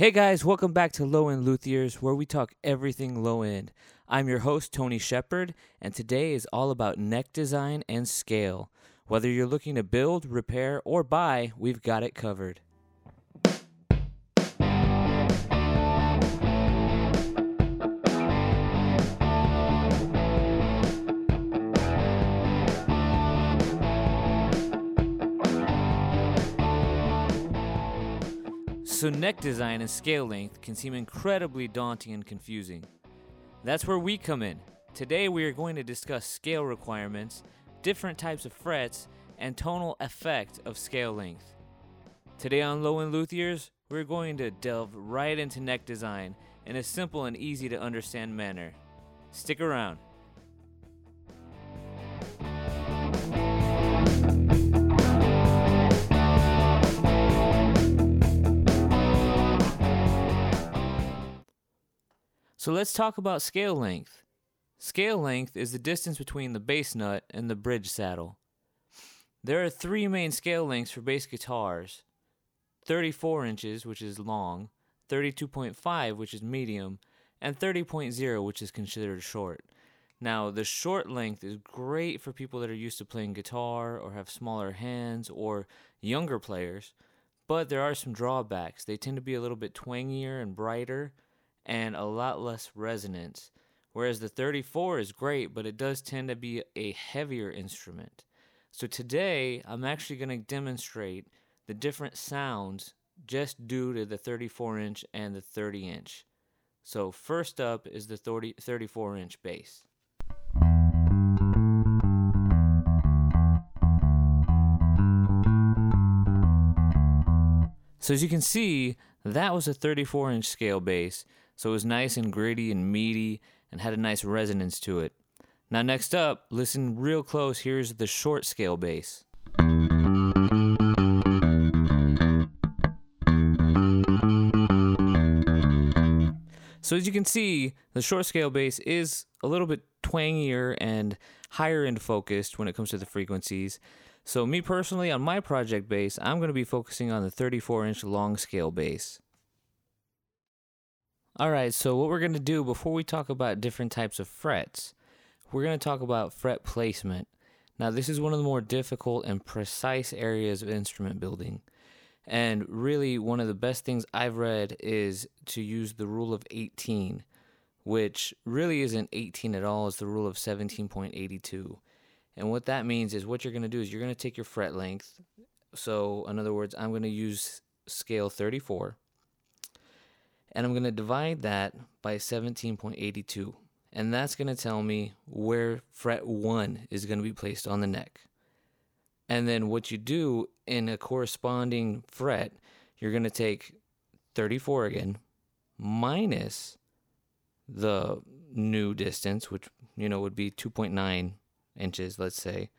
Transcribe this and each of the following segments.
Hey guys, welcome back to Low End Luthiers, where we talk everything low end. I'm your host, Tony Shepard, and today is all about neck design and scale. Whether you're looking to build, repair, or buy, we've got it covered. So, neck design and scale length can seem incredibly daunting and confusing. That's where we come in. Today, we are going to discuss scale requirements, different types of frets, and tonal effect of scale length. Today on Low End Luthiers, we're going to delve right into neck design in a simple and easy to understand manner. Stick around. So let's talk about scale length. Scale length is the distance between the bass nut and the bridge saddle. There are three main scale lengths for bass guitars 34 inches, which is long, 32.5, which is medium, and 30.0, which is considered short. Now, the short length is great for people that are used to playing guitar or have smaller hands or younger players, but there are some drawbacks. They tend to be a little bit twangier and brighter and a lot less resonance. Whereas the 34 is great, but it does tend to be a heavier instrument. So today, I'm actually going to demonstrate the different sounds just due to the 34 inch and the 30 inch. So, first up is the 30, 34 inch bass. So, as you can see, that was a 34 inch scale bass. So it was nice and gritty and meaty and had a nice resonance to it. Now, next up, listen real close. Here's the short scale bass. So, as you can see, the short scale bass is a little bit twangier and higher end focused when it comes to the frequencies. So, me personally, on my project bass, I'm going to be focusing on the 34 inch long scale bass. All right, so what we're going to do before we talk about different types of frets, we're going to talk about fret placement. Now, this is one of the more difficult and precise areas of instrument building. And really, one of the best things I've read is to use the rule of 18, which really isn't 18 at all, it's the rule of 17.82. And what that means is what you're going to do is you're going to take your fret length. So, in other words, I'm going to use scale 34 and I'm going to divide that by 17.82. And that's going to tell me where fret 1 is going to be placed on the neck. And then what you do in a corresponding fret, you're going to take 34 again minus the new distance, which you know would be 2.9 inches, let's say,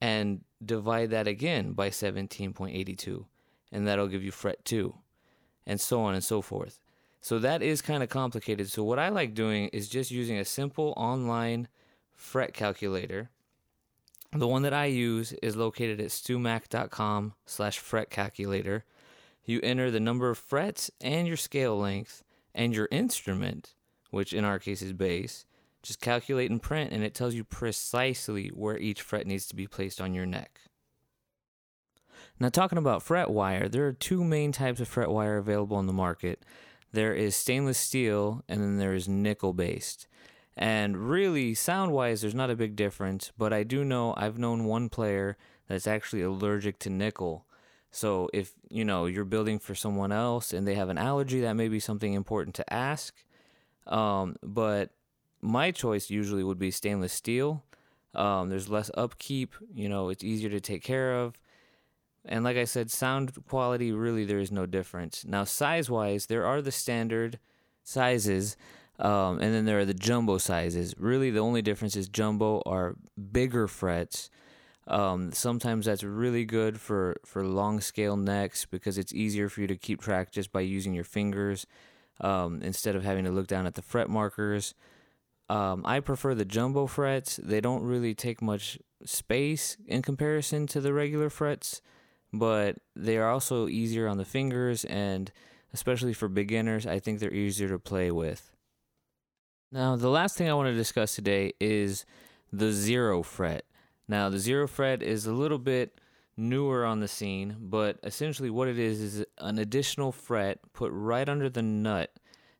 and divide that again by 17.82, and that'll give you fret 2, and so on and so forth. So that is kind of complicated. So what I like doing is just using a simple online fret calculator. The one that I use is located at stewmac.com slash fret calculator. You enter the number of frets and your scale length and your instrument, which in our case is bass. Just calculate and print, and it tells you precisely where each fret needs to be placed on your neck. Now, talking about fret wire, there are two main types of fret wire available on the market there is stainless steel, and then there is nickel based. And really, sound wise, there's not a big difference, but I do know I've known one player that's actually allergic to nickel. So if you know you're building for someone else and they have an allergy, that may be something important to ask. Um, but my choice usually would be stainless steel. Um, there's less upkeep. You know, it's easier to take care of. And like I said, sound quality really there is no difference. Now, size wise, there are the standard sizes, um, and then there are the jumbo sizes. Really, the only difference is jumbo are bigger frets. Um, sometimes that's really good for, for long scale necks because it's easier for you to keep track just by using your fingers um, instead of having to look down at the fret markers. Um, I prefer the jumbo frets. They don't really take much space in comparison to the regular frets but they are also easier on the fingers and especially for beginners. I think they're easier to play with. Now, the last thing I want to discuss today is the zero fret. Now, the zero fret is a little bit newer on the scene, but essentially what it is is an additional fret put right under the nut.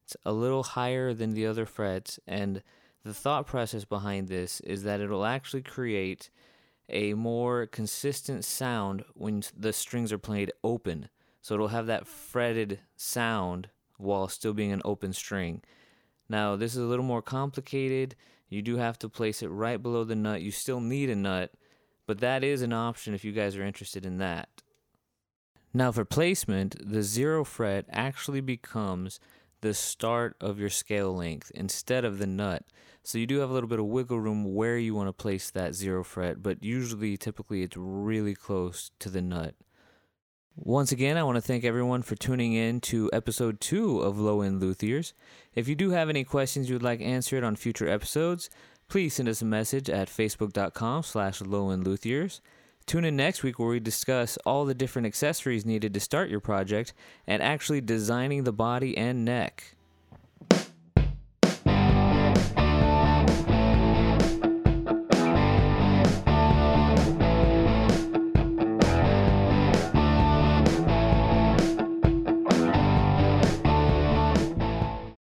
It's a little higher than the other frets, and the thought process behind this is that it'll actually create a more consistent sound when the strings are played open. So it'll have that fretted sound while still being an open string. Now, this is a little more complicated. You do have to place it right below the nut. You still need a nut, but that is an option if you guys are interested in that. Now, for placement, the zero fret actually becomes the start of your scale length instead of the nut. So you do have a little bit of wiggle room where you want to place that zero fret, but usually, typically, it's really close to the nut. Once again, I want to thank everyone for tuning in to episode two of Low End Luthiers. If you do have any questions you would like answered on future episodes, please send us a message at facebook.com slash lowendluthiers. Tune in next week where we discuss all the different accessories needed to start your project and actually designing the body and neck.